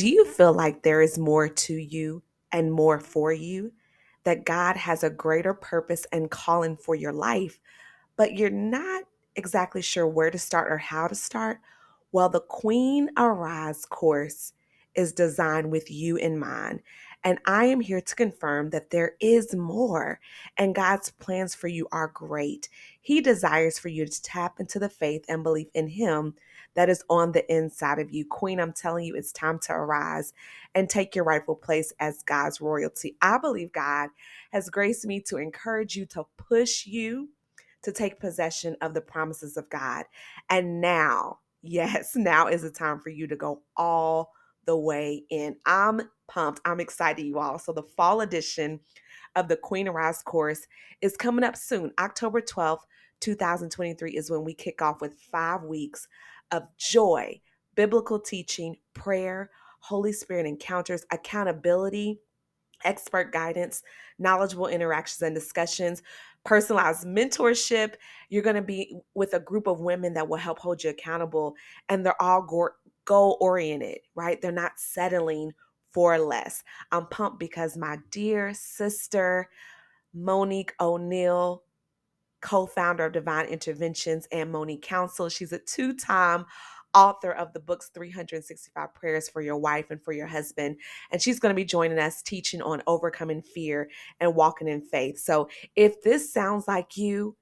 Do you feel like there is more to you and more for you? That God has a greater purpose and calling for your life, but you're not exactly sure where to start or how to start? Well, the Queen Arise course is designed with you in mind. And I am here to confirm that there is more, and God's plans for you are great. He desires for you to tap into the faith and belief in Him that is on the inside of you. Queen, I'm telling you, it's time to arise and take your rightful place as God's royalty. I believe God has graced me to encourage you, to push you to take possession of the promises of God. And now, yes, now is the time for you to go all the way in. I'm pumped. I'm excited, you all. So, the fall edition of the Queen Arise course is coming up soon. October 12th, 2023 is when we kick off with five weeks of joy, biblical teaching, prayer, Holy Spirit encounters, accountability, expert guidance, knowledgeable interactions and discussions, personalized mentorship. You're going to be with a group of women that will help hold you accountable, and they're all goal oriented, right? They're not settling for less. I'm pumped because my dear sister, Monique O'Neill, co founder of Divine Interventions and Monique Counsel, she's a two time author of the books 365 Prayers for Your Wife and for Your Husband. And she's going to be joining us teaching on overcoming fear and walking in faith. So if this sounds like you,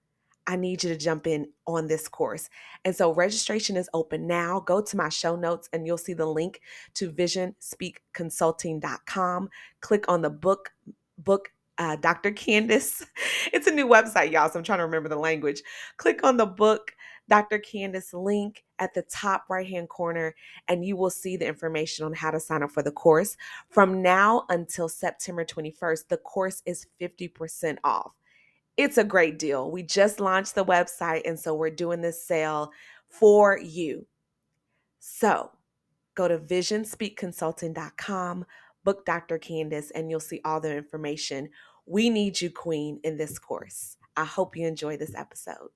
I need you to jump in on this course. And so registration is open now. Go to my show notes and you'll see the link to visionspeakconsulting.com. Click on the book book uh, Dr. Candice. It's a new website, y'all, so I'm trying to remember the language. Click on the book Dr. Candice link at the top right hand corner, and you will see the information on how to sign up for the course. From now until September 21st, the course is 50% off it's a great deal. We just launched the website, and so we're doing this sale for you. So go to visionspeakconsulting.com, book Dr. Candice, and you'll see all the information. We need you, Queen, in this course. I hope you enjoy this episode.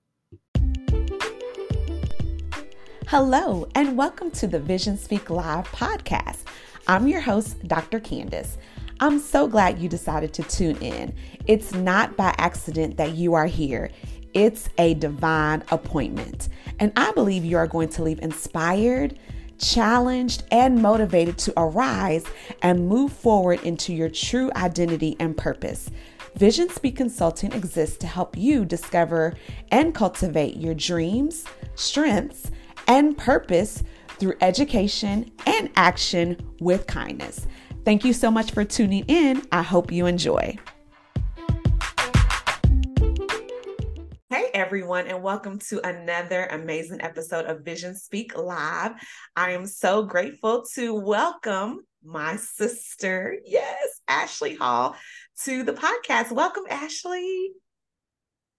Hello, and welcome to the Vision Speak Live podcast. I'm your host, Dr. Candice. I'm so glad you decided to tune in. It's not by accident that you are here. It's a divine appointment. And I believe you are going to leave inspired, challenged, and motivated to arise and move forward into your true identity and purpose. Vision Speak Consulting exists to help you discover and cultivate your dreams, strengths, and purpose through education and action with kindness. Thank you so much for tuning in. I hope you enjoy. Hey everyone, and welcome to another amazing episode of Vision Speak Live. I am so grateful to welcome my sister, yes, Ashley Hall, to the podcast. Welcome, Ashley.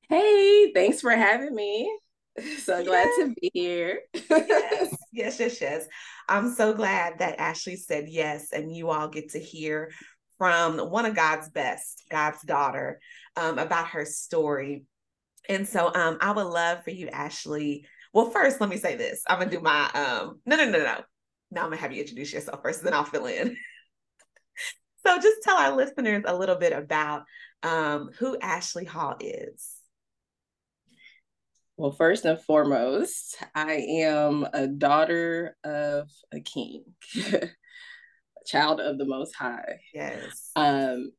Hey, thanks for having me. So glad to be here. yes, yes, yes, yes. I'm so glad that Ashley said yes, and you all get to hear from one of God's best, God's daughter, um, about her story. And so um, I would love for you, Ashley. Well, first, let me say this. I'm gonna do my um, no, no, no, no. Now I'm gonna have you introduce yourself first, then I'll fill in. so just tell our listeners a little bit about um, who Ashley Hall is. Well, first and foremost, I am a daughter of a king, a child of the Most High. Yes. Um,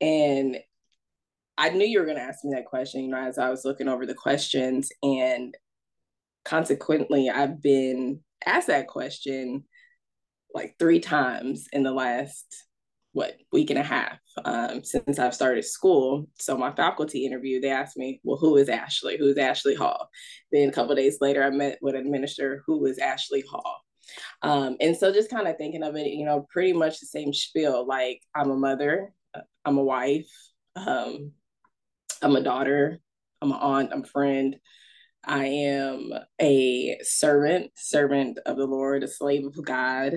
and I knew you were going to ask me that question, you know, as I was looking over the questions. And consequently, I've been asked that question like three times in the last what week and a half um, since I've started school. So my faculty interview, they asked me, "Well, who is Ashley? Who is Ashley Hall?" Then a couple days later, I met with an administrator who is Ashley Hall. Um, and so just kind of thinking of it, you know, pretty much the same spiel. Like I'm a mother, I'm a wife, um, I'm a daughter, I'm an aunt, I'm a friend. I am a servant, servant of the Lord, a slave of God,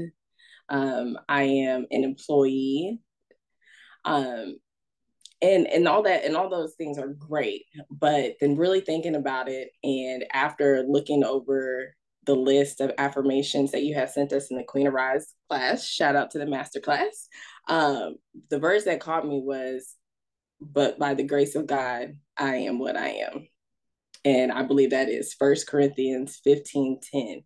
um, I am an employee. Um, and and all that and all those things are great but then really thinking about it and after looking over the list of affirmations that you have sent us in the Queen Arise class. Shout out to the master class. Um, the verse that caught me was, "But by the grace of God, I am what I am," and I believe that is First Corinthians fifteen ten.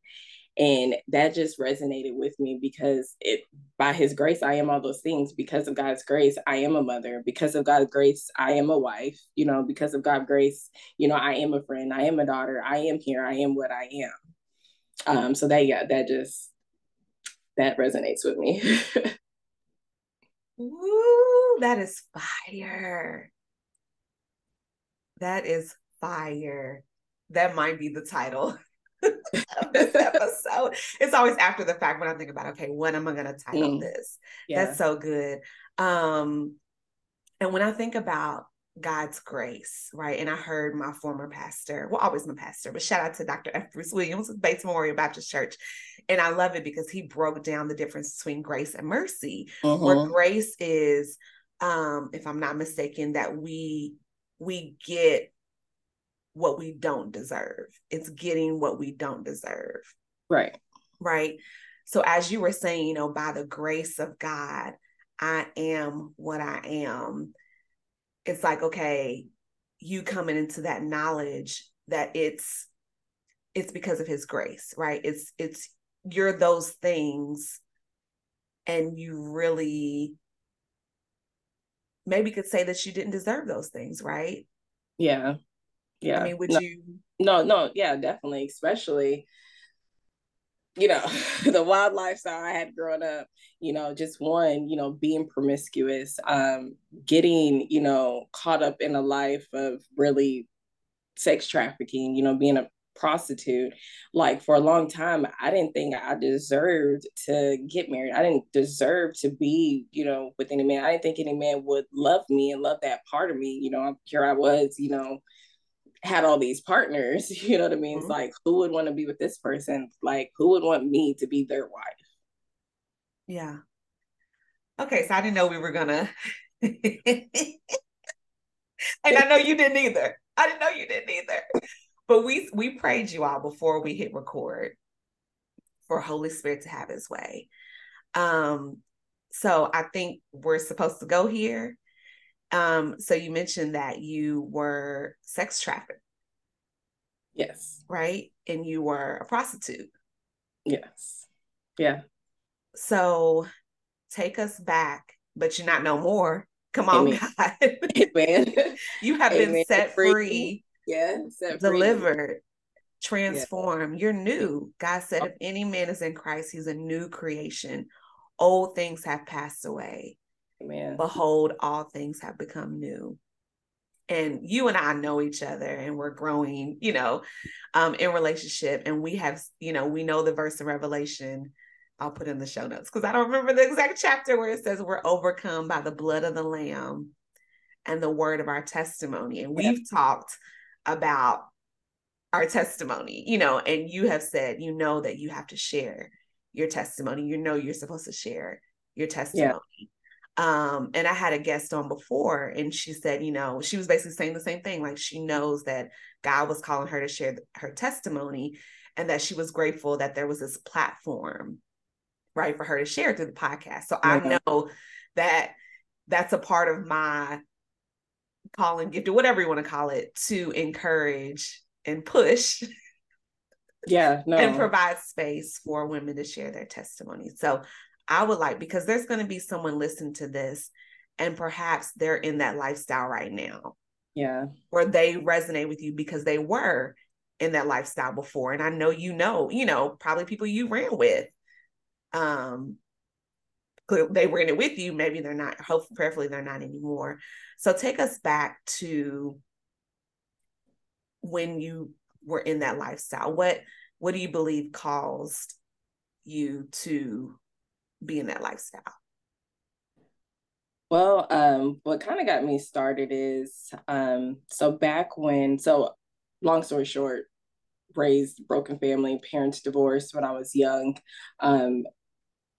And that just resonated with me because it by his grace i am all those things. Because of god's grace i am a mother. Because of god's grace i am a wife. You know because of god's grace you know i am a friend. I am a daughter. I am here. I am what i am. Um so that yeah that just that resonates with me Ooh, that is fire that is fire that might be the title of this episode. It's always after the fact when I think about, okay, what am I going to title mm. this? Yeah. That's so good. Um, and when I think about God's grace, right? And I heard my former pastor, well, always my pastor, but shout out to Dr. F. Bruce Williams of Bates Memorial Baptist Church. And I love it because he broke down the difference between grace and mercy, uh-huh. where grace is, um, if I'm not mistaken, that we we get what we don't deserve. It's getting what we don't deserve. Right. Right. So, as you were saying, you know, by the grace of God, I am what I am. It's like, okay, you coming into that knowledge that it's it's because of his grace, right? It's it's you're those things and you really maybe could say that you didn't deserve those things, right? Yeah. Yeah. I mean would no, you no no. Yeah definitely. Especially you know the wild lifestyle i had growing up you know just one you know being promiscuous um getting you know caught up in a life of really sex trafficking you know being a prostitute like for a long time i didn't think i deserved to get married. I didn't deserve to be you know with any man. I didn't think any man would love me and love that part of me. You know here i was you know had all these partners, you know what I mean? Mm-hmm. It's like, who would want to be with this person? Like, who would want me to be their wife? Yeah. Okay, so I didn't know we were gonna. and I know you didn't either. I didn't know you didn't either. But we we prayed you all before we hit record for Holy Spirit to have his way. Um, so I think we're supposed to go here. Um, so you mentioned that you were sex trafficked. Yes. Right? And you were a prostitute. Yes. Yeah. So take us back, but you're not no more. Come on, Amen. God. Amen. you have Amen. been set free. free yeah. Set delivered, free. transformed. Yeah. You're new. God said, oh. if any man is in Christ, he's a new creation. Old things have passed away. Amen. Behold, all things have become new. And you and I know each other and we're growing, you know, um, in relationship. And we have, you know, we know the verse in Revelation. I'll put in the show notes because I don't remember the exact chapter where it says we're overcome by the blood of the Lamb and the word of our testimony. And we've talked about our testimony, you know, and you have said, you know, that you have to share your testimony. You know, you're supposed to share your testimony. Yeah. Um, and I had a guest on before, and she said, you know, she was basically saying the same thing. Like she knows that God was calling her to share her testimony, and that she was grateful that there was this platform, right, for her to share through the podcast. So mm-hmm. I know that that's a part of my calling, gift, or whatever you want to call it, to encourage and push. Yeah, no. and provide space for women to share their testimony. So I would like because there's going to be someone listening to this and perhaps they're in that lifestyle right now. Yeah. Or they resonate with you because they were in that lifestyle before and I know you know, you know, probably people you ran with um they were in it with you, maybe they're not hopefully prayerfully they're not anymore. So take us back to when you were in that lifestyle. What what do you believe caused you to be in that lifestyle? Well, um, what kind of got me started is um, so back when, so long story short, raised broken family, parents divorced when I was young. Um,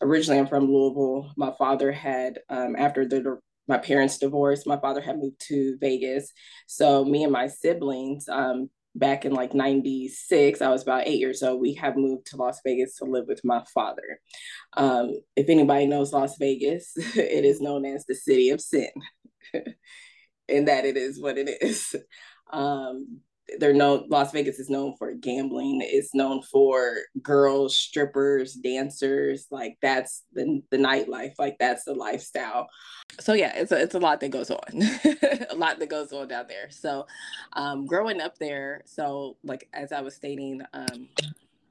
originally, I'm from Louisville. My father had, um, after the my parents divorced, my father had moved to Vegas. So me and my siblings, um, back in like 96 i was about eight years old we have moved to las vegas to live with my father. Um, if anybody knows las vegas it is known as the city of sin and that it is what it is. Um, they're known las vegas is known for gambling. It's known for girls strippers dancers. Like that's the, the nightlife. Like that's the lifestyle. So yeah it's a, it's a lot that goes on. A lot that goes on down there. So um, growing up there so like as i was stating um,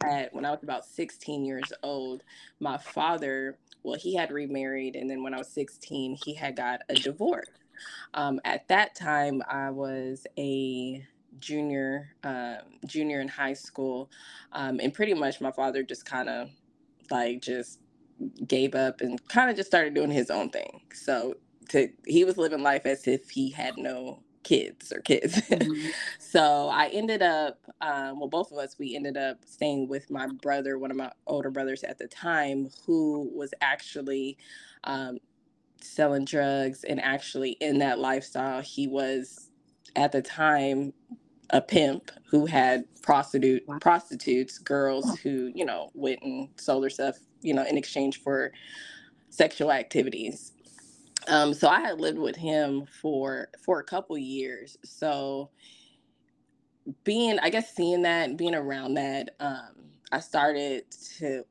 at when i was about 16 years old my father well he had remarried and then when i was 16 he had got a divorce. Um, at that time i was a junior um, junior in high school um, and pretty much my father just kind of like just gave up and kind of just started doing his own thing so to he was living life as if he had no kids or kids mm-hmm. so i ended up um, well both of us we ended up staying with my brother one of my older brothers at the time who was actually um, selling drugs and actually in that lifestyle he was at the time a pimp who had prostitute wow. prostitutes, girls who you know went and sold their stuff, you know, in exchange for sexual activities. Um, so I had lived with him for for a couple years. So being, I guess, seeing that, being around that, um, I started to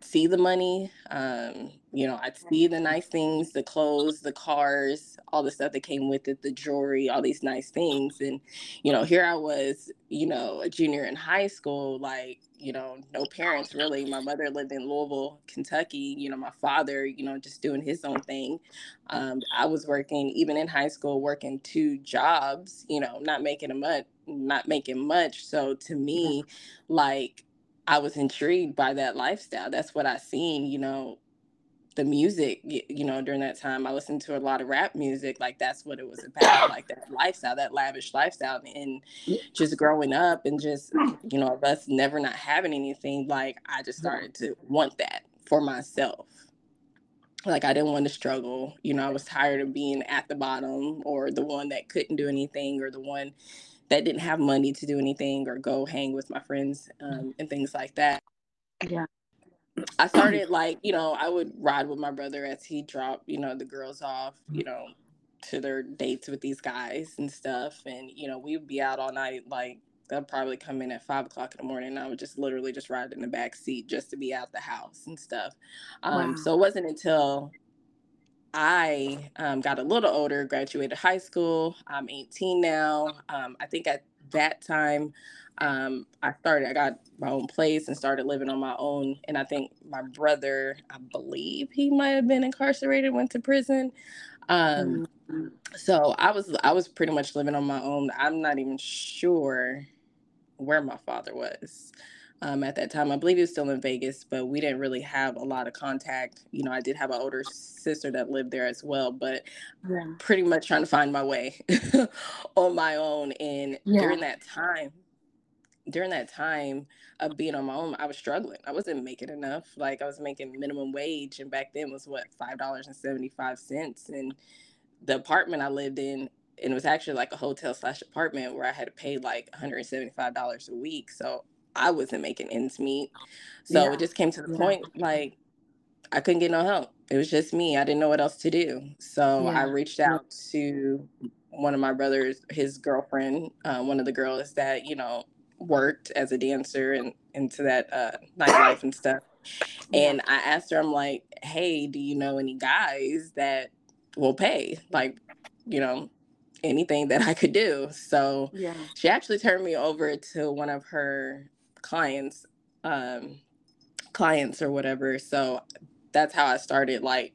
see the money. Um, you know, I'd see the nice things, the clothes, the cars, all the stuff that came with it, the jewelry, all these nice things. And, you know, here I was, you know, a junior in high school, like, you know, no parents really. My mother lived in Louisville, Kentucky. You know, my father, you know, just doing his own thing. Um, I was working, even in high school, working two jobs, you know, not making a much, not making much. So to me, like, I was intrigued by that lifestyle. That's what I seen, you know, the music, you know, during that time. I listened to a lot of rap music. Like that's what it was about, like that lifestyle, that lavish lifestyle. And just growing up and just, you know, of us never not having anything, like I just started to want that for myself. Like I didn't want to struggle. You know, I was tired of being at the bottom or the one that couldn't do anything or the one that didn't have money to do anything or go hang with my friends um, and things like that. Yeah. I started like, you know, I would ride with my brother as he dropped, you know, the girls off, you know, to their dates with these guys and stuff. And, you know, we would be out all night. Like, they'll probably come in at five o'clock in the morning. And I would just literally just ride in the back seat just to be out the house and stuff. Um, wow. So it wasn't until I um, got a little older, graduated high school. I'm 18 now. Um, I think at that time, um, I started, I got my own place and started living on my own. And I think my brother, I believe he might have been incarcerated, went to prison. Um, mm-hmm. So I was, I was pretty much living on my own. I'm not even sure where my father was um, at that time. I believe he was still in Vegas, but we didn't really have a lot of contact. You know, I did have an older sister that lived there as well, but yeah. pretty much trying to find my way on my own. And yeah. during that time, during that time of being on my own, I was struggling. I wasn't making enough. Like I was making minimum wage, and back then was what five dollars and seventy five cents. And the apartment I lived in, and it was actually like a hotel slash apartment where I had to pay like one hundred and seventy five dollars a week. So I wasn't making ends meet. So yeah. it just came to the yeah. point like I couldn't get no help. It was just me. I didn't know what else to do. So yeah. I reached out to one of my brothers, his girlfriend, uh, one of the girls that, you know, worked as a dancer and into that uh, nightlife and stuff. And I asked her, I'm like, hey, do you know any guys that will pay? Like, you know, anything that I could do. So yeah. she actually turned me over to one of her clients um clients or whatever so that's how i started like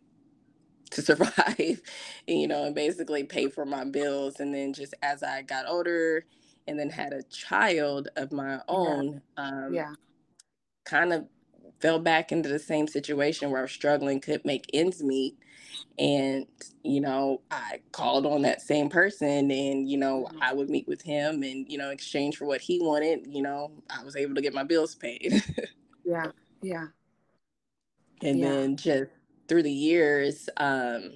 to survive you know and basically pay for my bills and then just as i got older and then had a child of my own yeah. um yeah kind of fell back into the same situation where i was struggling could make ends meet and you know i called on that same person and you know mm-hmm. i would meet with him and you know exchange for what he wanted you know i was able to get my bills paid yeah yeah and yeah. then just through the years um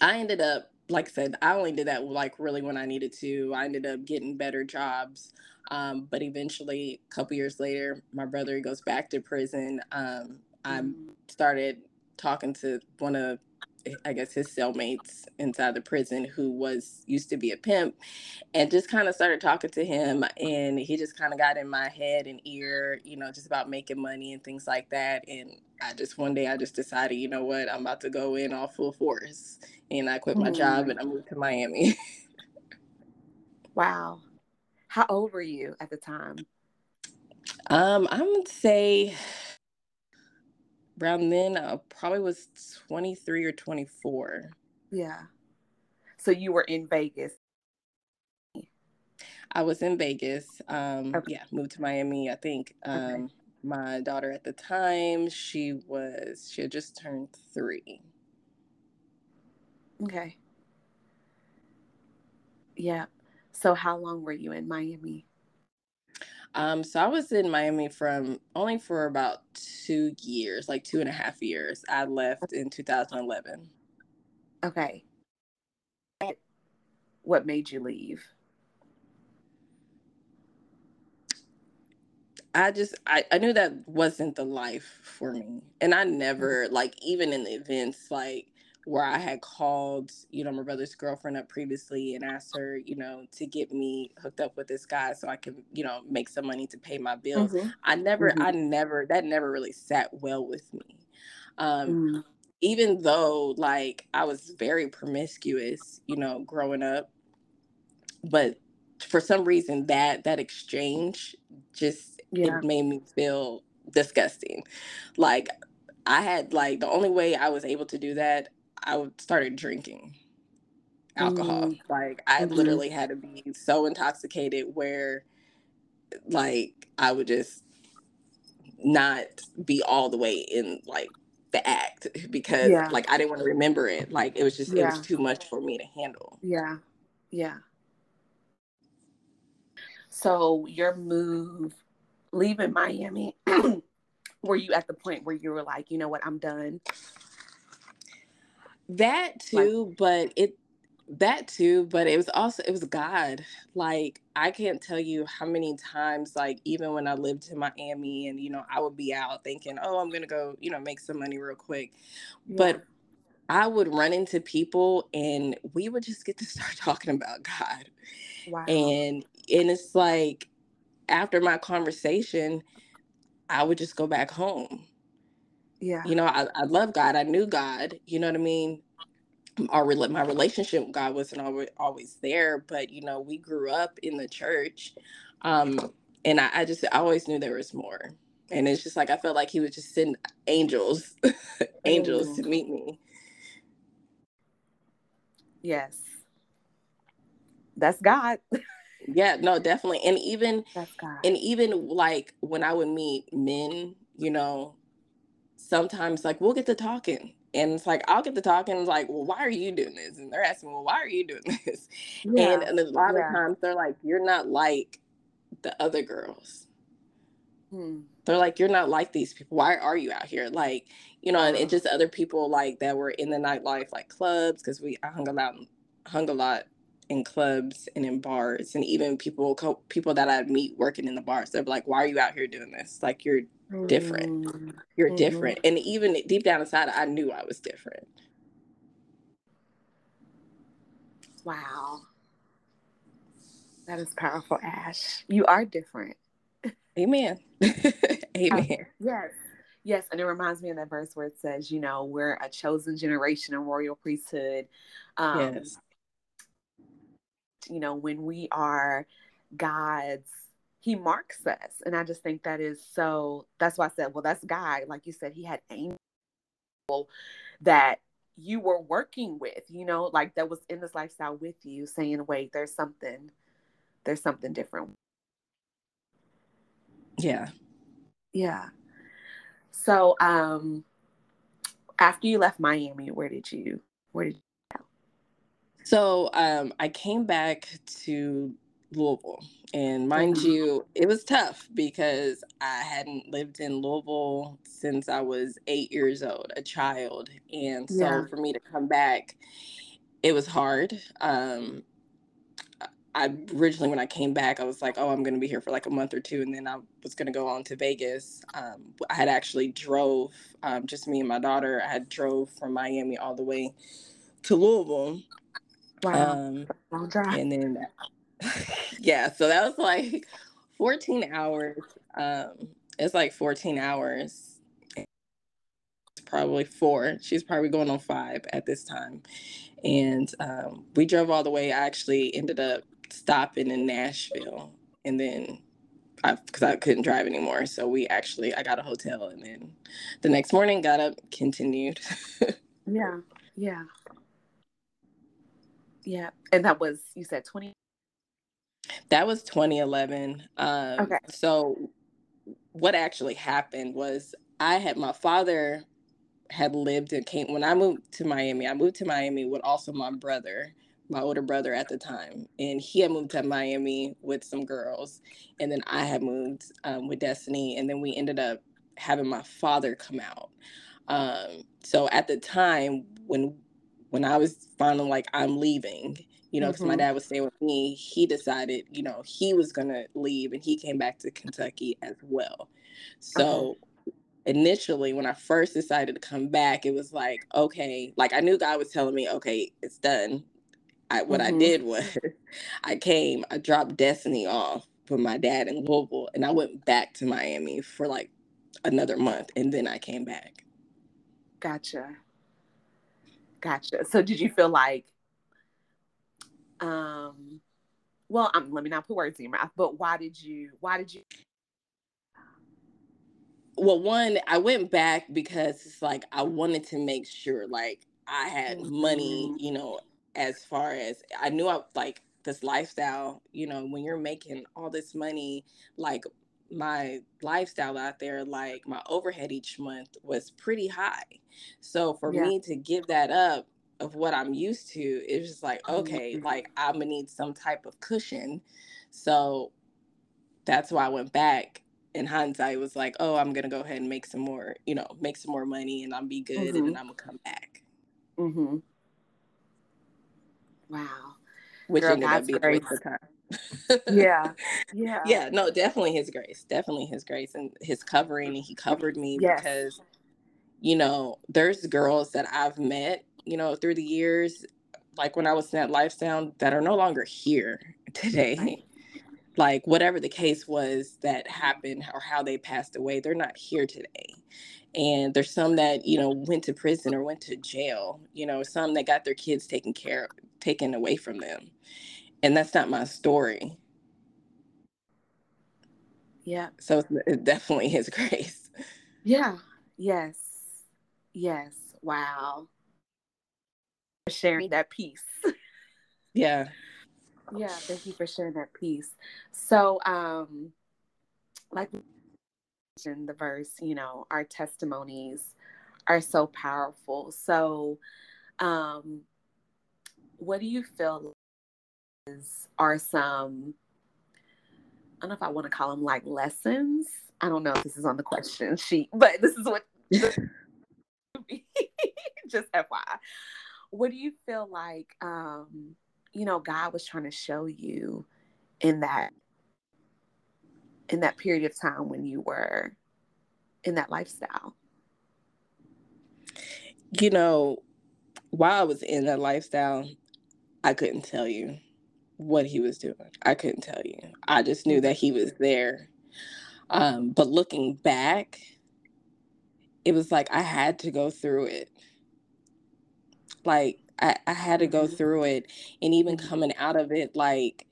i ended up like I said, I only did that like really when I needed to. I ended up getting better jobs. Um, but eventually, a couple years later, my brother goes back to prison. Um, I mm. started talking to one of I guess his cellmates inside the prison who was used to be a pimp and just kind of started talking to him and he just kind of got in my head and ear, you know, just about making money and things like that and I just one day I just decided, you know what, I'm about to go in all full force and I quit my mm. job and I moved to Miami. wow. How old were you at the time? Um, I would say around then I probably was 23 or 24. Yeah. So you were in Vegas. I was in Vegas. Um okay. yeah, moved to Miami, I think. Um okay. My daughter at the time, she was she had just turned 3. Okay. Yeah. So how long were you in Miami? Um, so I was in Miami from only for about two years, like two and a half years. I left in 2011. Okay. What made you leave? I just I, I knew that wasn't the life for me. And I never like even in the events like where I had called, you know, my brother's girlfriend up previously and asked her, you know, to get me hooked up with this guy so I can, you know, make some money to pay my bills. Mm-hmm. I never, mm-hmm. I never, that never really sat well with me. Um, mm. Even though, like, I was very promiscuous, you know, growing up, but for some reason that that exchange just yeah. it made me feel disgusting. Like I had like the only way I was able to do that I started drinking alcohol. Mm. Like I mm-hmm. literally had to be so intoxicated where like I would just not be all the way in like the act because yeah. like I didn't want to remember it. Like it was just yeah. it was too much for me to handle. Yeah. Yeah. So your move leaving Miami, were you at the point where you were like, you know what, I'm done? That too, like, but it that too, but it was also it was God. Like I can't tell you how many times, like even when I lived in Miami, and you know I would be out thinking, oh, I'm gonna go, you know, make some money real quick, yeah. but I would run into people and we would just get to start talking about God. Wow. And and it's like after my conversation, I would just go back home yeah. You know, I, I love God. I knew God. You know what I mean? Our my relationship with God wasn't always always there, but you know, we grew up in the church, um, and I, I just I always knew there was more. And it's just like I felt like He would just send angels, angels mm. to meet me. Yes, that's God. yeah, no, definitely, and even and even like when I would meet men, you know, sometimes like we'll get to talking and it's like I'll get to talking and like, well, why are you doing this? And they're asking, well, why are you doing this? Yeah. And, and a lot yeah. of times they're like, you're not like the other girls. Hmm. They're like, you're not like these people. Why are you out here? Like, you know, and, and just other people like that were in the nightlife, like clubs, because we I hung a lot, hung a lot in clubs and in bars, and even people people that I'd meet working in the bars. They're like, why are you out here doing this? Like, you're different. Mm-hmm. You're mm-hmm. different. And even deep down inside, I knew I was different. Wow. That is powerful, Ash. You are different. Amen. Amen. yes. Yes. And it reminds me of that verse where it says, you know, we're a chosen generation, a royal priesthood. Um, yes. You know, when we are God's he marks us. And I just think that is so that's why I said, well, that's God. Like you said, he had angels that you were working with, you know, like that was in this lifestyle with you, saying, wait, there's something, there's something different. Yeah. Yeah. So um after you left Miami, where did you where did you? So um I came back to Louisville. And mind mm-hmm. you, it was tough because I hadn't lived in Louisville since I was eight years old, a child. And so yeah. for me to come back, it was hard. Um, I originally when I came back, I was like, oh, I'm going to be here for like a month or two, and then I was going to go on to Vegas. Um, I had actually drove, um, just me and my daughter. I had drove from Miami all the way to Louisville. Wow, um, long drive. And then, yeah, so that was like 14 hours. Um, it's like 14 hours. It's probably four. She's probably going on five at this time. And um, we drove all the way. I actually ended up stopping in Nashville, and then because I, I, couldn't drive anymore, so we actually I got a hotel, and then the next morning got up, continued. yeah, yeah, yeah, and that was you said twenty. That was 2011. Um, okay. So what actually happened was I had my father had lived and came when I moved to Miami. I moved to Miami with also my brother my older brother at the time, and he had moved to Miami with some girls, and then I had moved um, with Destiny, and then we ended up having my father come out. Um, so at the time when when I was finally like I'm leaving, you know, because mm-hmm. my dad was staying with me, he decided, you know, he was gonna leave, and he came back to Kentucky as well. So. initially when I first decided to come back, it was like, okay, like I knew God was telling me, okay, it's done. I, what mm-hmm. I did was I came, I dropped Destiny off with my dad in Louisville, and I went back to Miami for like another month, and then I came back. Gotcha. Gotcha. So did you feel like, um, well, um, let me not put words in your mouth, but why did you? Why did you? Well, one, I went back because it's like I wanted to make sure, like I had mm-hmm. money, you know, as far as I knew I like this lifestyle, you know, when you're making all this money, like my lifestyle out there, like my overhead each month was pretty high. So for yeah. me to give that up of what I'm used to, it's just like, okay, mm-hmm. like I'm gonna need some type of cushion. So that's why I went back. In hindsight, was like, oh, I'm gonna go ahead and make some more, you know, make some more money, and I'll be good, mm-hmm. and then I'm gonna come back. Mm-hmm. Wow. Which Girl, ended up being great. the time. Yeah. Yeah. Yeah. No, definitely his grace. Definitely his grace and his covering. And he covered me yes. because, you know, there's girls that I've met, you know, through the years, like when I was in that lifestyle, that are no longer here today. Like whatever the case was that happened or how they passed away, they're not here today and there's some that you know went to prison or went to jail you know some that got their kids taken care taken away from them and that's not my story. Yeah. So it's definitely his grace. Yeah. Yes. Yes. Wow. Sharing that piece yeah. Yeah. Thank you for sharing that piece so um like in the verse, you know, our testimonies are so powerful. So, um, what do you feel are some, I don't know if I want to call them like lessons. I don't know if this is on the question sheet, but this is what, just FYI. What do you feel like, um, you know, God was trying to show you in that in that period of time when you were in that lifestyle? You know, while I was in that lifestyle, I couldn't tell you what he was doing. I couldn't tell you. I just knew that he was there. Um, but looking back, it was like I had to go through it. Like I, I had to go mm-hmm. through it. And even mm-hmm. coming out of it, like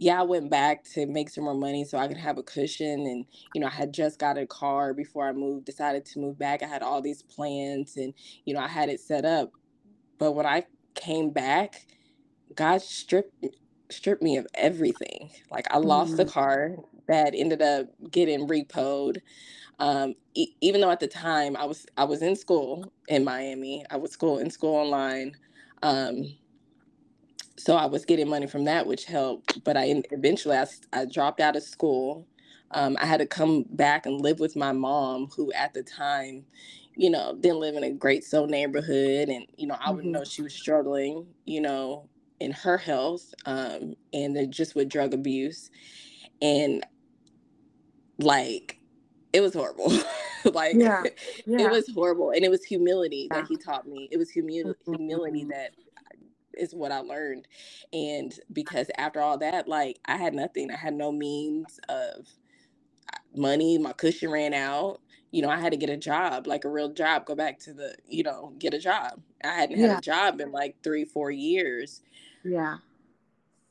yeah, I went back to make some more money so I could have a cushion. And, you know, I had just got a car before I moved, decided to move back. I had all these plans and, you know, I had it set up. But when I came back, God stripped stripped me of everything. Like I lost mm. the car that ended up getting repoed. Um, e- even though at the time I was I was in school in Miami, I was school in school online. Um, so I was getting money from that, which helped. But I eventually I, I dropped out of school. Um, I had to come back and live with my mom, who at the time, you know, didn't live in a great soul neighborhood. And, you know, I would mm-hmm. know she was struggling, you know, in her health um, and just with drug abuse. And like, it was horrible. like, yeah. Yeah. it was horrible. And it was humility yeah. that he taught me. It was humility, mm-hmm. humility that is what I learned. And because after all that, like, I had nothing, I had no means of uh, money, my cushion ran out you know, I had to get a job, like a real job, go back to the, you know, get a job. I hadn't yeah. had a job in like three, four years. Yeah.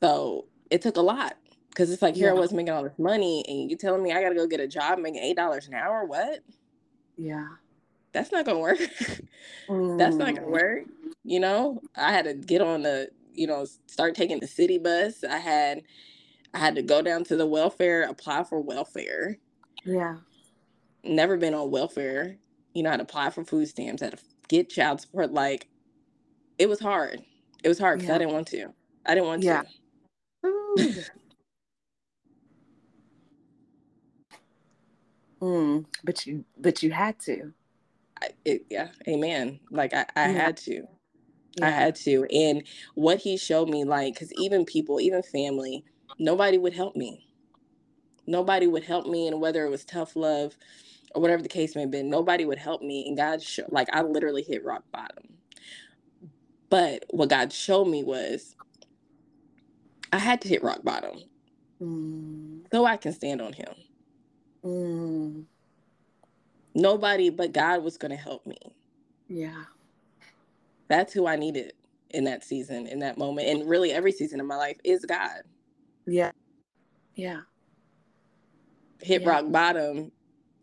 So it took a lot because it's like here yeah. I was making all this money and you telling me I got to go get a job making $8 an hour. What? Yeah. That's not to work. mm. That's not to mm. work. You know, I had to get on the, you know, start taking the city bus. I had, I had to go down to the welfare, apply for welfare. Yeah never been on welfare. You know, how to apply for food stamps, how to get child support. Like, it was hard. It was hard because yeah. I didn't want to. I didn't want yeah. to. mm, but you, but you had to. I, it, yeah, amen. Like I, I yeah. had to. I had to. And what he showed me, like, because even people, even family, nobody would help me. Nobody would help me. And whether it was tough love, or whatever the case may have been, nobody would help me. And God, showed, like, I literally hit rock bottom. But what God showed me was I had to hit rock bottom mm. so I can stand on Him. Mm. Nobody but God was going to help me. Yeah. That's who I needed in that season, in that moment. And really, every season of my life is God. Yeah. Yeah. Hit yeah. rock bottom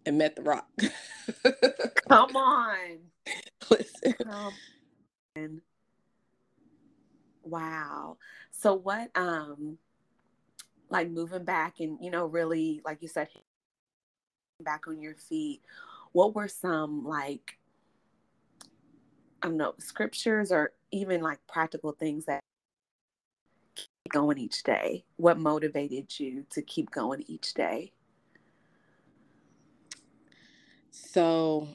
and met the rock. Come on. Listen. Come on. Wow. So what um like moving back and you know really like you said back on your feet, what were some like I don't know, scriptures or even like practical things that keep going each day? What motivated you to keep going each day? So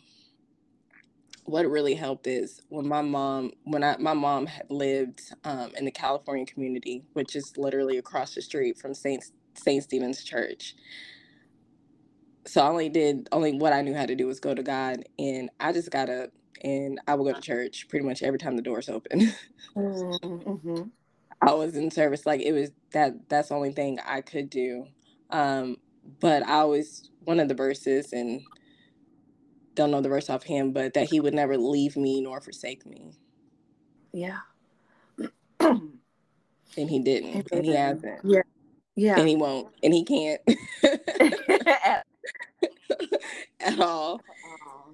what really helped is when my mom when I my mom had lived um, in the California community, which is literally across the street from Saint Saint Stephen's Church. So I only did only what I knew how to do was go to God, and I just got up and I would go to church pretty much every time the doors open. mm-hmm. I was in service like it was that that's the only thing I could do. Um, but I was one of the verses and don't know the verse off him, but that he would never leave me nor forsake me. Yeah. and he didn't. And he hasn't. Yeah. Yeah. And he won't. And he can't. At all. Uh-uh.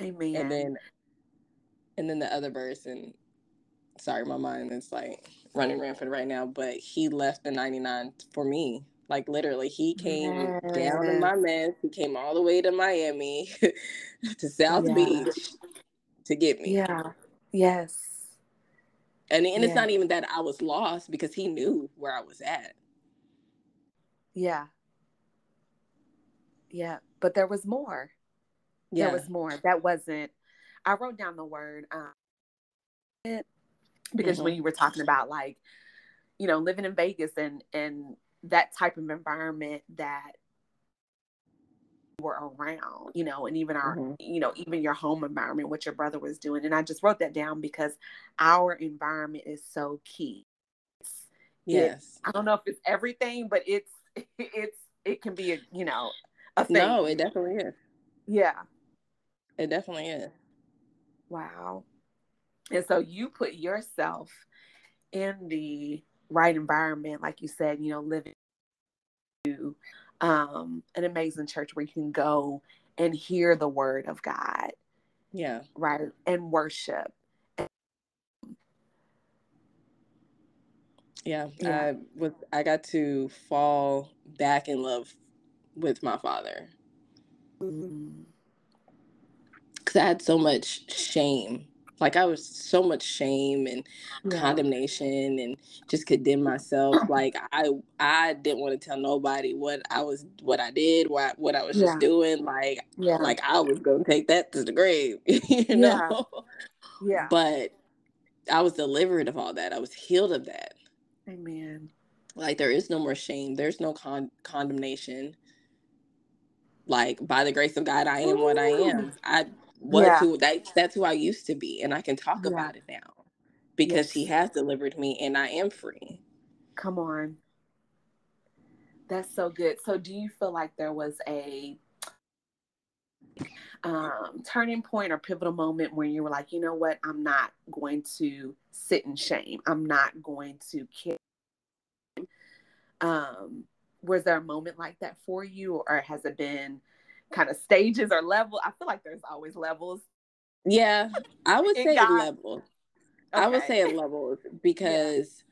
Amen. And then and then the other verse, and sorry, my mind is like running rampant right now, but he left the 99 for me. Like literally, he came yes. down in my mess. He came all the way to Miami, to South yeah. Beach, to get me. Yeah. Yes. And and yeah. it's not even that I was lost because he knew where I was at. Yeah. Yeah, but there was more. Yeah. There was more. That wasn't. I wrote down the word um, because mm-hmm. when you were talking about like, you know, living in Vegas and and that type of environment that we were around, you know, and even our, mm-hmm. you know, even your home environment, what your brother was doing. And I just wrote that down because our environment is so key. It's, yes. It's, I don't know if it's everything, but it's, it's, it can be a, you know, a thing. No, it definitely is. Yeah. It definitely is. Wow. And so you put yourself in the right environment, like you said, you know, living to um, an amazing church where you can go and hear the word of God. Yeah. Right. And worship. Yeah, yeah. I was I got to fall back in love with my father. Mm-hmm. Cuz I had so much shame like I was so much shame and yeah. condemnation and just condemn myself. Like I I didn't want to tell nobody what I was what I did, what what I was yeah. just doing. Like yeah. like I was gonna take that to the grave, you know. Yeah. But I was delivered of all that. I was healed of that. Amen. Like there is no more shame. There's no con- condemnation. Like by the grace of God, I am Ooh. what I am. I was yeah. who that that's who I used to be, and I can talk yeah. about it now because yes. He has delivered me, and I am free. Come on, that's so good. So, do you feel like there was a um, turning point or pivotal moment where you were like, you know what, I'm not going to sit in shame. I'm not going to care. Um, was there a moment like that for you, or has it been kind of stages or level? I feel like there's always levels. Yeah, I would say God. levels. Okay. I would say levels because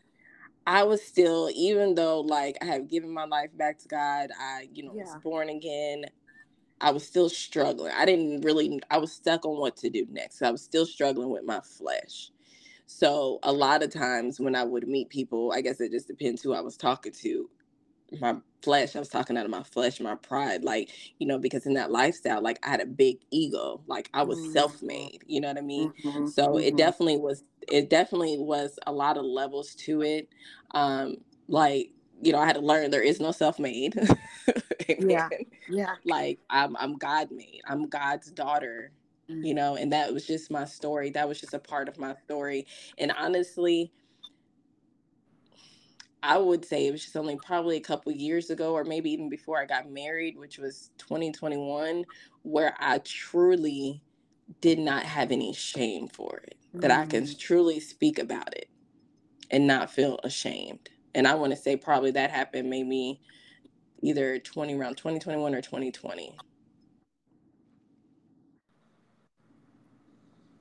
yeah. I was still, even though like I have given my life back to God, I, you know, yeah. was born again. I was still struggling. I didn't really, I was stuck on what to do next. I was still struggling with my flesh. So a lot of times when I would meet people, I guess it just depends who I was talking to. My flesh, I was talking out of my flesh, my pride, like, you know, because in that lifestyle, like I had a big ego, like I was mm-hmm. self made, you know what I mean? Mm-hmm. So mm-hmm. it definitely was, it definitely was a lot of levels to it. Um, like you know, I had to learn there is no self-made. yeah. Yeah. Like I'm I'm God made. I'm God's daughter. Mm-hmm. You know, and that was just my story. That was just a part of my story. And honestly, I would say it was just only probably a couple years ago, or maybe even before I got married, which was 2021, where I truly did not have any shame for it. Mm-hmm. That I can mm. truly speak about it and not feel ashamed and I want to say probably that happened maybe either 20 around 2021 or 2020.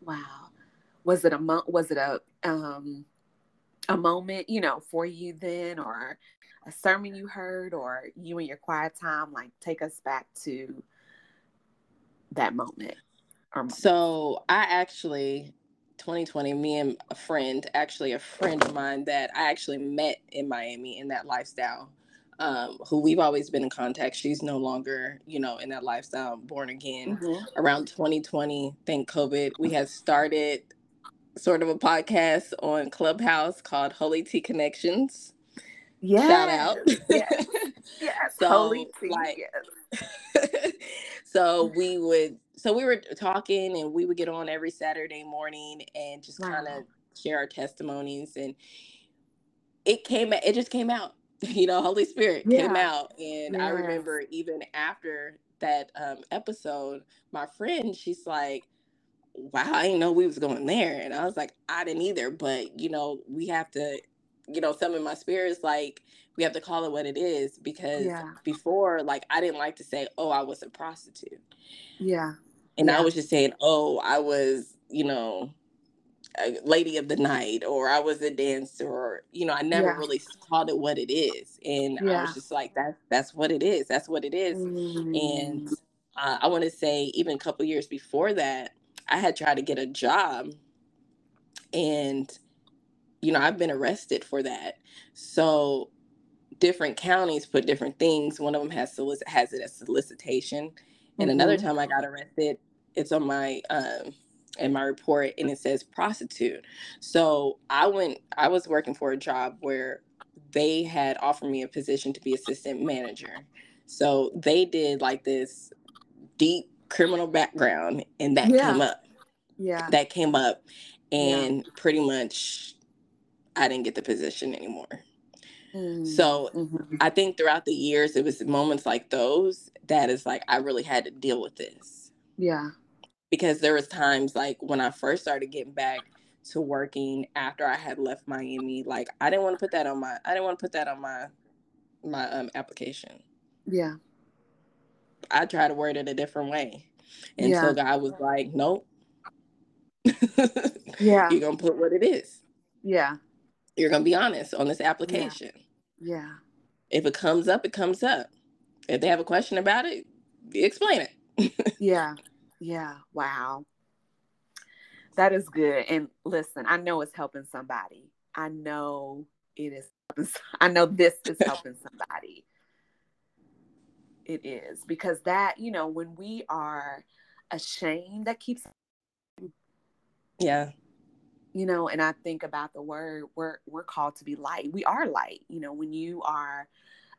Wow. Was it a month? was it a um a moment, you know, for you then or a sermon you heard or you in your quiet time like take us back to that moment. Or so I actually 2020, me and a friend, actually a friend of mine that I actually met in Miami in that lifestyle, um, who we've always been in contact. She's no longer, you know, in that lifestyle, born again. Mm-hmm. Around 2020, thank COVID, we had started sort of a podcast on Clubhouse called Holy Tea Connections. Yes. Shout out. Yes. yes. so, Holy Tea. Like, yes. so we would so we were talking and we would get on every Saturday morning and just wow. kind of share our testimonies and it came it just came out you know holy spirit yeah. came out and yes. i remember even after that um, episode my friend she's like wow i didn't know we was going there and i was like i didn't either but you know we have to you know some of my spirits like we have to call it what it is because yeah. before like i didn't like to say oh i was a prostitute yeah and yeah. I was just saying, oh, I was, you know, a lady of the night or I was a dancer or, you know, I never yeah. really called it what it is. And. I was just like, that, that's what it is. That's what it is. Mm. And uh, I want to say even a couple years before that, I had tried to get a job and, you know, I've been arrested for that. So different counties put different things. One of them has solic- has it as solicitation. And mm-hmm. another time I got arrested, it's on my um in my report and it says prostitute. So I went I was working for a job where they had offered me a position to be assistant manager. So they did like this deep criminal background and that yeah. came up. Yeah. That came up and yeah. pretty much I didn't get the position anymore. Mm, so mm-hmm. I think throughout the years, it was moments like those that is like I really had to deal with this. Yeah. Because there was times like when I first started getting back to working after I had left Miami, like I didn't want to put that on my I didn't want to put that on my my um application. Yeah. I tried to word it a different way. And yeah. so God was like, Nope. yeah. You're gonna put what it is. Yeah. You're gonna be honest on this application. Yeah. If it comes up, it comes up. If they have a question about it, explain it. yeah. Yeah. Wow. That is good. And listen, I know it's helping somebody. I know it is. I know this is helping somebody. It is because that, you know, when we are ashamed, that keeps. Yeah. You know, and I think about the word we're we're called to be light. We are light. You know, when you are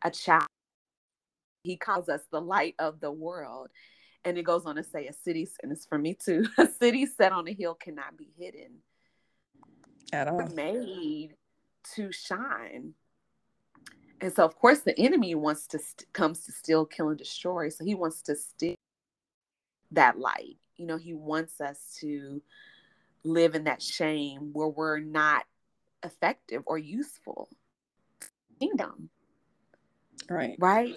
a child, he calls us the light of the world. And it goes on to say, a city, and it's for me too, a city set on a hill cannot be hidden. At all. We're made to shine. And so, of course, the enemy wants to st- comes to steal, kill, and destroy. So he wants to steal that light. You know, he wants us to live in that shame where we're not effective or useful. Kingdom. Right. Right.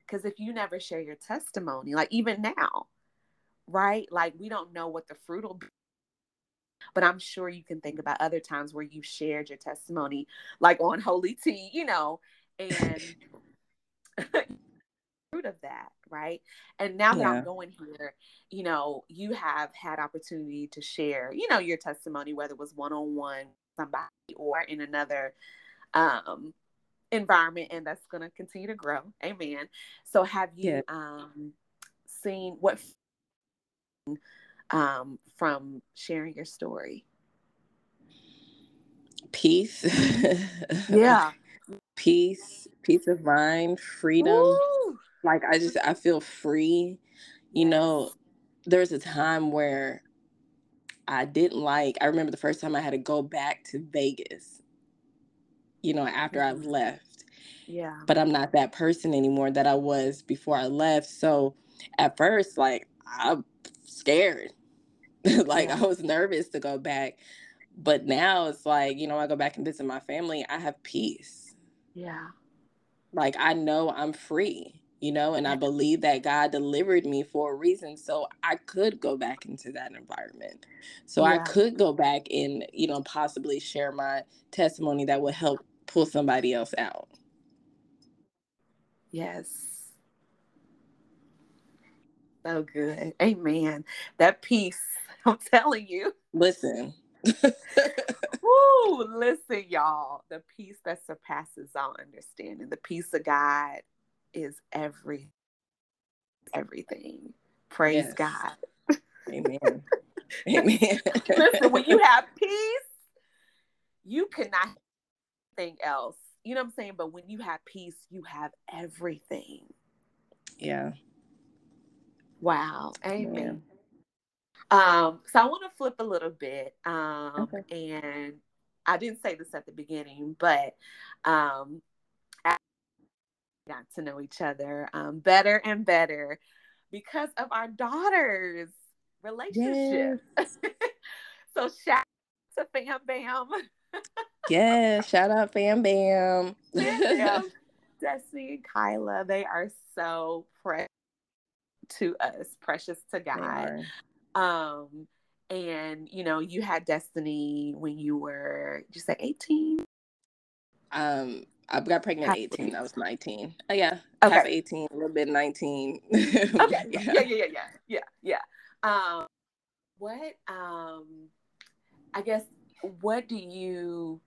Because if you never share your testimony, like even now, right? Like we don't know what the fruit will be. But I'm sure you can think about other times where you've shared your testimony, like on Holy Tea, you know, and fruit of that, right? And now that yeah. I'm going here, you know, you have had opportunity to share, you know, your testimony, whether it was one on one, somebody, or in another um environment and that's going to continue to grow amen so have you yeah. um seen what um from sharing your story peace yeah peace peace of mind freedom Woo! like i just i feel free you yes. know there's a time where i didn't like i remember the first time i had to go back to vegas you know, after mm-hmm. I've left. Yeah. But I'm not that person anymore that I was before I left. So at first, like, I'm scared. like, yeah. I was nervous to go back. But now it's like, you know, I go back and visit my family, I have peace. Yeah. Like, I know I'm free you know, and I believe that God delivered me for a reason. So I could go back into that environment. So yeah. I could go back and, you know, possibly share my testimony that would help pull somebody else out. Yes. So good. Amen. That peace, I'm telling you. Listen. Woo, listen, y'all. The peace that surpasses all understanding, the peace of God is every everything. Praise yes. God. Amen. Amen. Listen, when you have peace, you cannot think else. You know what I'm saying? But when you have peace, you have everything. Yeah. Wow. Amen. Yeah. Um, so I want to flip a little bit. Um, okay. and I didn't say this at the beginning, but um, got to know each other um, better and better because of our daughter's relationship. Yes. so shout out to Fam Bam. yeah, shout out Fam Bam. yeah, Destiny and Kyla, they are so precious to us, precious to God. Um, and you know, you had Destiny when you were, you say 18? Um, I got pregnant at 18. I was 19. Oh, yeah. Okay. Half 18, a little bit 19. okay. Yeah. yeah, yeah, yeah, yeah. Yeah, yeah. Um, what, um, I guess, what do you,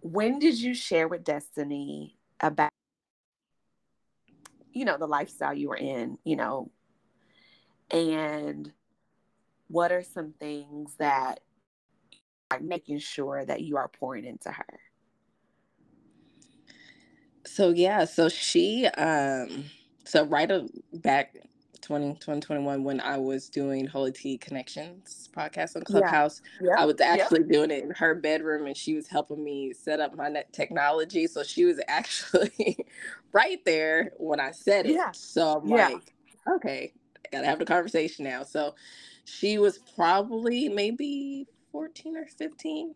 when did you share with Destiny about, you know, the lifestyle you were in, you know, and what are some things that are making sure that you are pouring into her? So yeah, so she um so right back 20, 2021 when I was doing Holy Tea Connections podcast on Clubhouse. Yeah. I was actually doing it in her bedroom and she was helping me set up my net technology. So she was actually right there when I said it. Yeah. So I'm yeah. like, okay, I gotta have the conversation now. So she was probably maybe 14 or 15.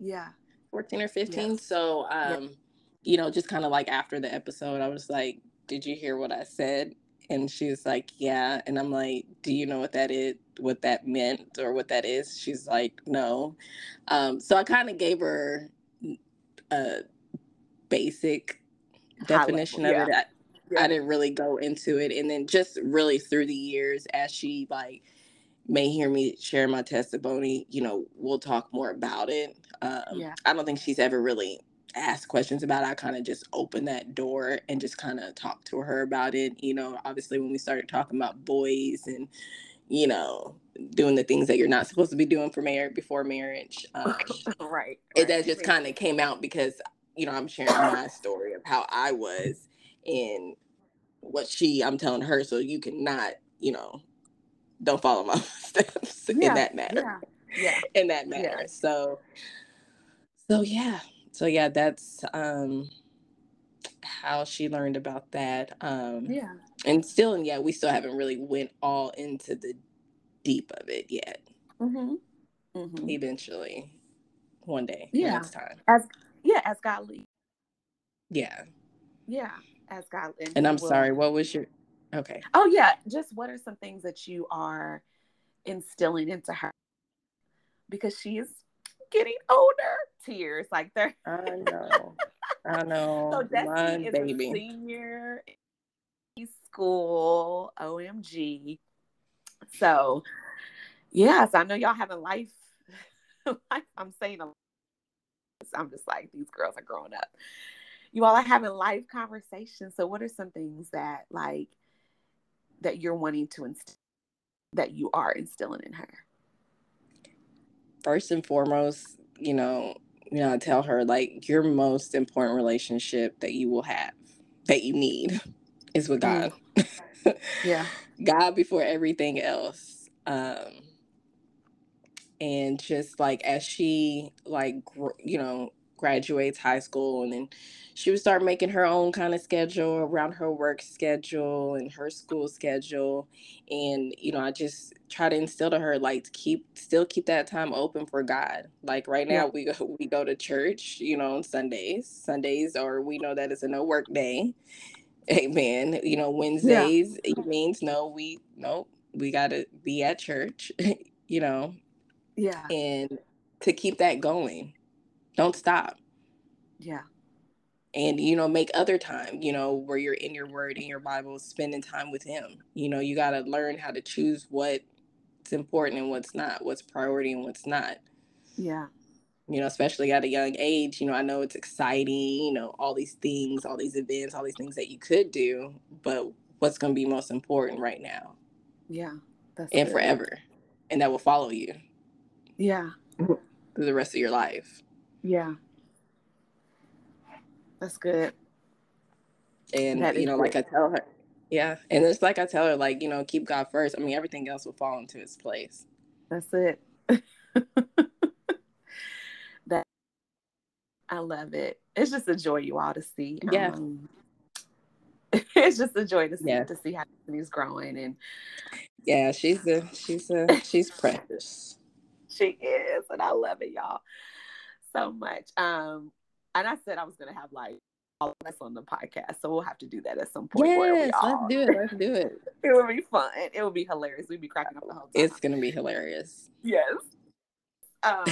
Yeah. 14 or 15. Yes. So um you know, just kind of like after the episode, I was like, Did you hear what I said? And she was like, Yeah. And I'm like, Do you know what that is, what that meant or what that is? She's like, No. Um, so I kind of gave her a basic definition of yeah. it. I, yeah. I didn't really go into it. And then just really through the years, as she like may hear me share my testimony, you know, we'll talk more about it. Um, yeah. I don't think she's ever really asked questions about it. I kind of just opened that door and just kind of talked to her about it. You know, obviously when we started talking about boys and, you know, doing the things that you're not supposed to be doing for marriage before marriage. Um, right, right. It that just kind of came out because, you know, I'm sharing my story of how I was and what she I'm telling her so you cannot, you know, don't follow my steps yeah, in that matter. Yeah. yeah. In that matter. Yeah. So so yeah. So yeah, that's um how she learned about that. Um yeah. And still and yeah, we still haven't really went all into the deep of it yet. Mm-hmm. Mm-hmm. Eventually. One day. Yeah. Next time. As yeah, as God leads. Yeah. Yeah. As God and, and I'm will. sorry, what was your Okay. Oh yeah, just what are some things that you are instilling into her because she's getting older. Tears like they're. I know. I know. so Destiny is baby. a senior in school. OMG. So, yes, I know y'all having life. I'm saying, I'm just like these girls are growing up. You all are having life conversations. So, what are some things that like that you're wanting to instill that you are instilling in her? First and foremost, you know, you know, I tell her like your most important relationship that you will have, that you need, is with God. Mm. yeah. God before everything else. Um and just like as she like gr- you know graduates high school and then she would start making her own kind of schedule around her work schedule and her school schedule. And you know i just try to instill to her like to keep still keep that time open for god. Like right now yeah. we go we go to church you know on sundays. Sundays or we know that it's a no work day. Amen. You know wednesdays yeah. it means no we no we gotta be at church you know. Yeah. And to keep that going don't stop. Yeah. And you know, make other time, you know, where you're in your word in your Bible, spending time with him. You know, you gotta learn how to choose what's important and what's not, what's priority and what's not. Yeah. You know, especially at a young age, you know, I know it's exciting, you know, all these things, all these events, all these things that you could do, but what's gonna be most important right now? Yeah. and good. forever. And that will follow you. Yeah. Through the rest of your life. Yeah. That's good. And that you know, like I tell her, yeah. And it's like I tell her, like, you know, keep God first. I mean, everything else will fall into its place. That's it. that I love it. It's just a joy you all to see. Yeah. Um, it's just a joy to see yeah. to see how he's growing and yeah, she's a she's a she's precious. She is, and I love it, y'all so much. Um, and I said I was gonna have like all of us on the podcast, so we'll have to do that at some point. Yes, let's do it. Let's do it. it would be fun. It would be hilarious. We'd be cracking up the whole time. It's gonna be hilarious. Yes. Um,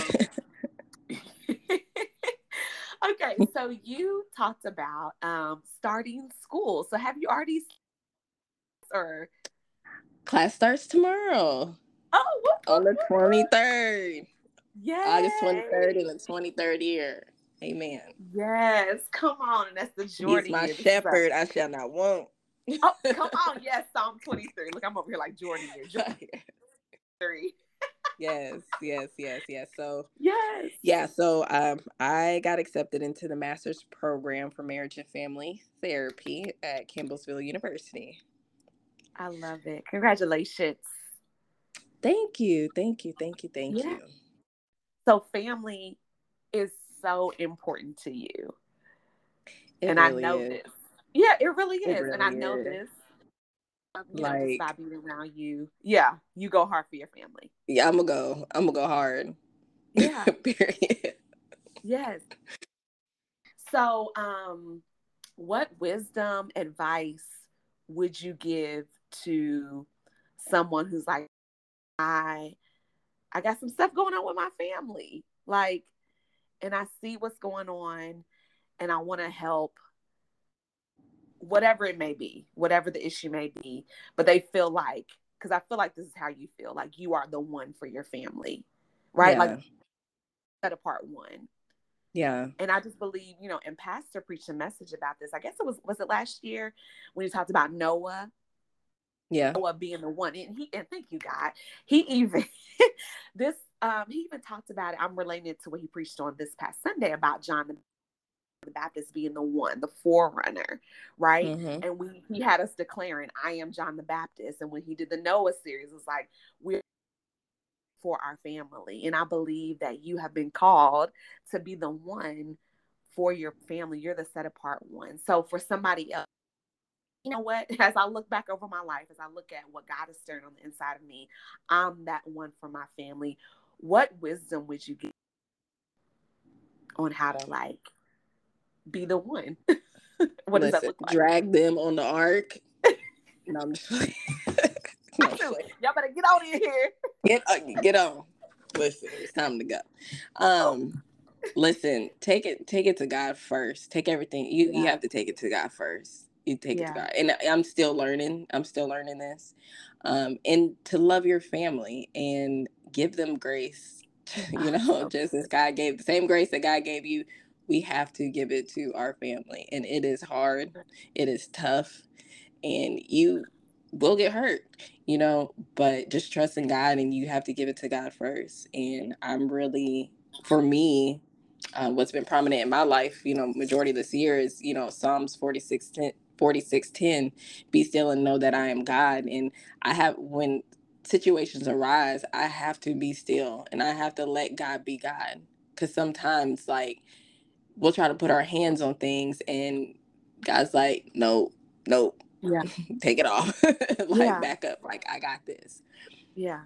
okay, so you talked about um, starting school. So have you already or class starts tomorrow? Oh, on the twenty third. Yes. August 23rd in the 23rd year. Amen. Yes. Come on. And that's the Jordan. He's my shepherd. I shall not want. oh, come on. Yes. Psalm 23. Look, I'm over here like Jordan here. Jordan. Three. yes, yes, yes, yes. So yes, yeah. So um, I got accepted into the master's program for marriage and family therapy at Campbellsville University. I love it. Congratulations. Thank you, thank you, thank you, thank yeah. you. So family is so important to you. It and really I know is. this. Yeah, it really is. It really and I know is. this. You like, know, just being around you. Yeah, you go hard for your family. Yeah, I'm gonna go. I'm gonna go hard. Yeah. Period. Yes. So, um, what wisdom advice would you give to someone who's like, I I got some stuff going on with my family. Like, and I see what's going on and I want to help whatever it may be, whatever the issue may be, but they feel like because I feel like this is how you feel. Like you are the one for your family, right? Yeah. Like set apart one. Yeah. And I just believe, you know, and Pastor preached a message about this. I guess it was was it last year when he talked about Noah. Yeah. Noah being the one. And he and thank you, God. He even this um he even talked about it. I'm relating it to what he preached on this past Sunday about John the the Baptist being the one, the forerunner, right? Mm-hmm. And we he had us declaring, I am John the Baptist. And when he did the Noah series, it's like we're for our family. And I believe that you have been called to be the one for your family. You're the set apart one. So for somebody else, you know what? As I look back over my life, as I look at what God has stirred on the inside of me, I'm that one for my family. What wisdom would you give on how to like be the one? what Listen, does that look like? Drag them on the ark. no, I'm just no, Y'all better get on in here. Get uh, get on. Listen, it's time to go. Um, listen, take it take it to God first. Take everything. You yeah. you have to take it to God first. You take yeah. it to God, and I'm still learning. I'm still learning this. Um, and to love your family and give them grace. you know, just as God gave the same grace that God gave you, we have to give it to our family, and it is hard. It is tough, and you will get hurt, you know, but just trust in God and you have to give it to God first. And I'm really, for me, uh, what's been prominent in my life, you know, majority of this year is, you know, Psalms 46, 10, 46, 10, be still and know that I am God. And I have, when situations arise, I have to be still and I have to let God be God. Cause sometimes like we'll try to put our hands on things and God's like, no, no, yeah take it off like yeah. back up like i got this yeah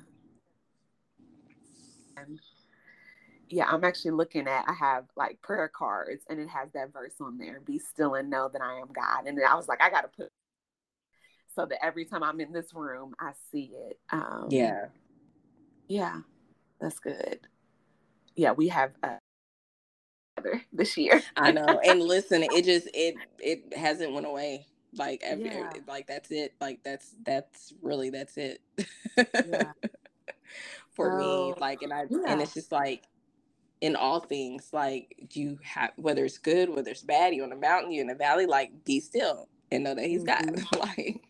yeah i'm actually looking at i have like prayer cards and it has that verse on there be still and know that i am god and i was like i gotta put so that every time i'm in this room i see it um yeah yeah that's good yeah we have uh this year i know and listen it just it it hasn't went away like every yeah. like that's it like that's that's really that's it yeah. for me like and i yeah. and it's just like in all things like you have whether it's good whether it's bad you're on a mountain you're in a valley like be still and know that he's mm-hmm. got like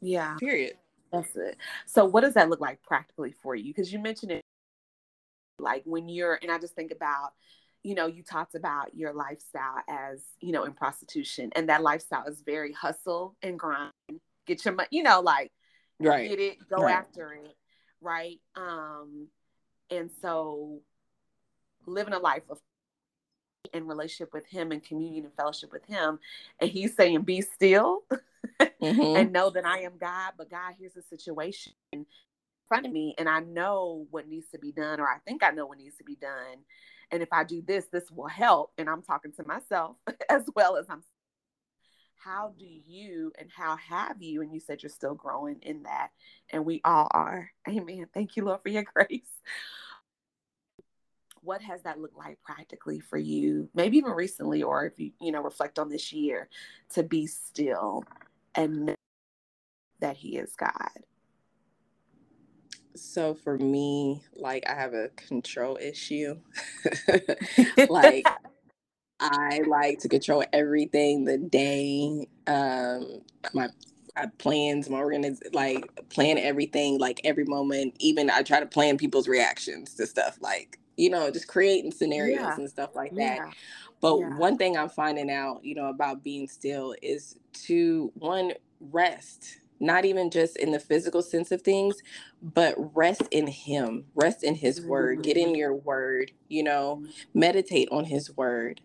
yeah period that's it so what does that look like practically for you because you mentioned it like when you're and i just think about you know, you talked about your lifestyle as, you know, in prostitution, and that lifestyle is very hustle and grind. Get your money, you know, like right. get it, go right. after it, right? Um, and so living a life of in relationship with him and communion and fellowship with him and he's saying be still mm-hmm. and know that i am god but god here's the situation in front of me and i know what needs to be done or i think i know what needs to be done and if I do this, this will help. And I'm talking to myself as well as I'm. How do you and how have you? And you said you're still growing in that. And we all are. Amen. Thank you, Lord, for your grace. What has that looked like practically for you? Maybe even recently, or if you, you know, reflect on this year to be still and know that He is God. So for me, like I have a control issue. like I like to control everything the day. Um my my plans, my organiz like plan everything, like every moment. Even I try to plan people's reactions to stuff, like you know, just creating scenarios yeah. and stuff like that. Yeah. But yeah. one thing I'm finding out, you know, about being still is to one rest not even just in the physical sense of things, but rest in Him, rest in His word, get in mm-hmm. your word, you know, meditate on His word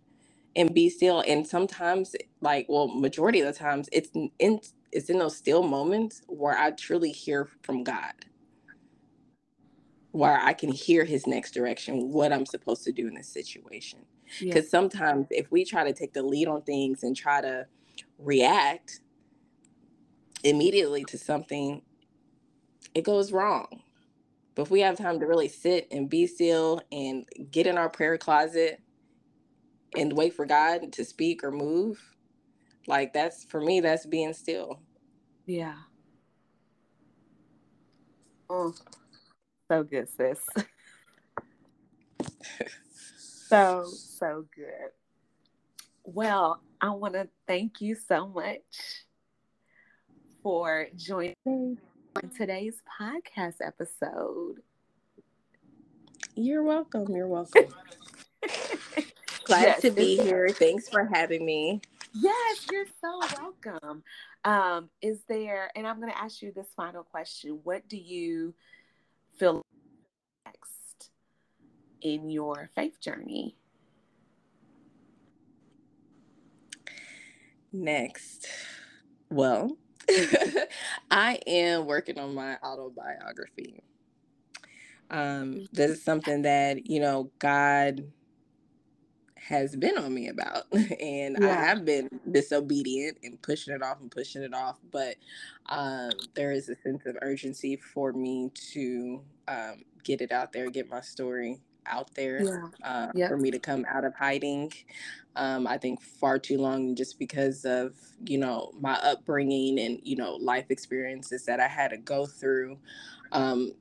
and be still. And sometimes, like, well, majority of the times, it's in it's in those still moments where I truly hear from God, where I can hear His next direction, what I'm supposed to do in this situation. Because yeah. sometimes, if we try to take the lead on things and try to react, immediately to something, it goes wrong. But if we have time to really sit and be still and get in our prayer closet and wait for God to speak or move, like that's for me, that's being still. Yeah. Oh, so good, sis. so, so good. Well, I want to thank you so much for joining on today's podcast episode. You're welcome. You're welcome. Glad yes, to be here. Thanks for having me. Yes, you're so welcome. Um, is there, and I'm going to ask you this final question What do you feel next in your faith journey? Next. Well, I am working on my autobiography. Um, this is something that, you know, God has been on me about and yeah. i have been disobedient and pushing it off and pushing it off but um, there is a sense of urgency for me to um, get it out there get my story out there yeah. uh, yep. for me to come out of hiding um, i think far too long just because of you know my upbringing and you know life experiences that i had to go through um,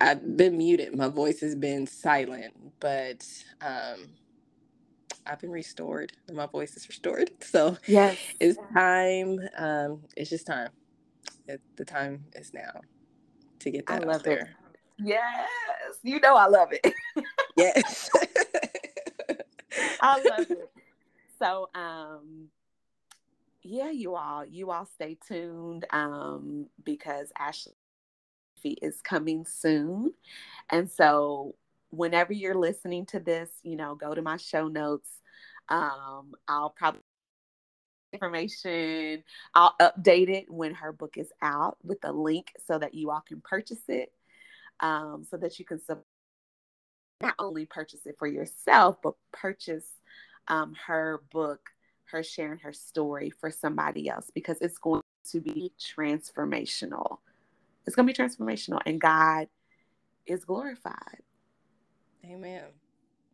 i've been muted my voice has been silent but um, I've been restored and my voice is restored. So yes, it's time. Um, it's just time. It, the time is now to get that I love there. It. Yes, you know I love it. yes, I love it. So, um, yeah, you all, you all stay tuned um, because Ashley is coming soon, and so whenever you're listening to this, you know, go to my show notes. Um, I'll probably information. I'll update it when her book is out with a link so that you all can purchase it. Um, so that you can not only purchase it for yourself, but purchase um, her book, her sharing her story for somebody else because it's going to be transformational. It's going to be transformational, and God is glorified. Amen.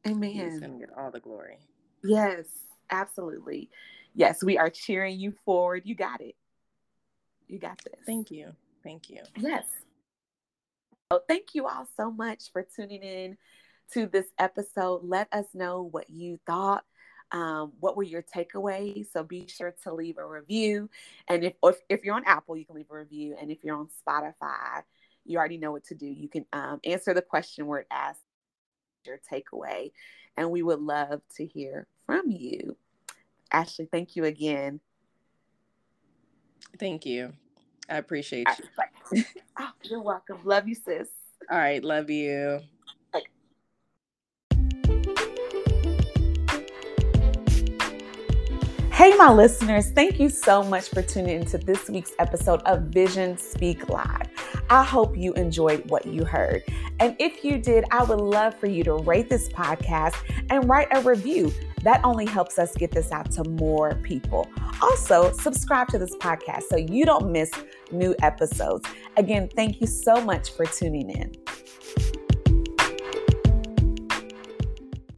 Amen. He's going to get all the glory. Yes, absolutely. Yes, we are cheering you forward. You got it. You got this. Thank you. Thank you. Yes. Oh, thank you all so much for tuning in to this episode. Let us know what you thought. Um, what were your takeaways? So be sure to leave a review. And if, if, if you're on Apple, you can leave a review. And if you're on Spotify, you already know what to do. You can um, answer the question where it asks your takeaway. And we would love to hear from you. Ashley, thank you again. Thank you. I appreciate you. oh, you're welcome. Love you, sis. All right. Love you. Hey, my listeners, thank you so much for tuning into this week's episode of Vision Speak Live. I hope you enjoyed what you heard. And if you did, I would love for you to rate this podcast and write a review. That only helps us get this out to more people. Also, subscribe to this podcast so you don't miss new episodes. Again, thank you so much for tuning in.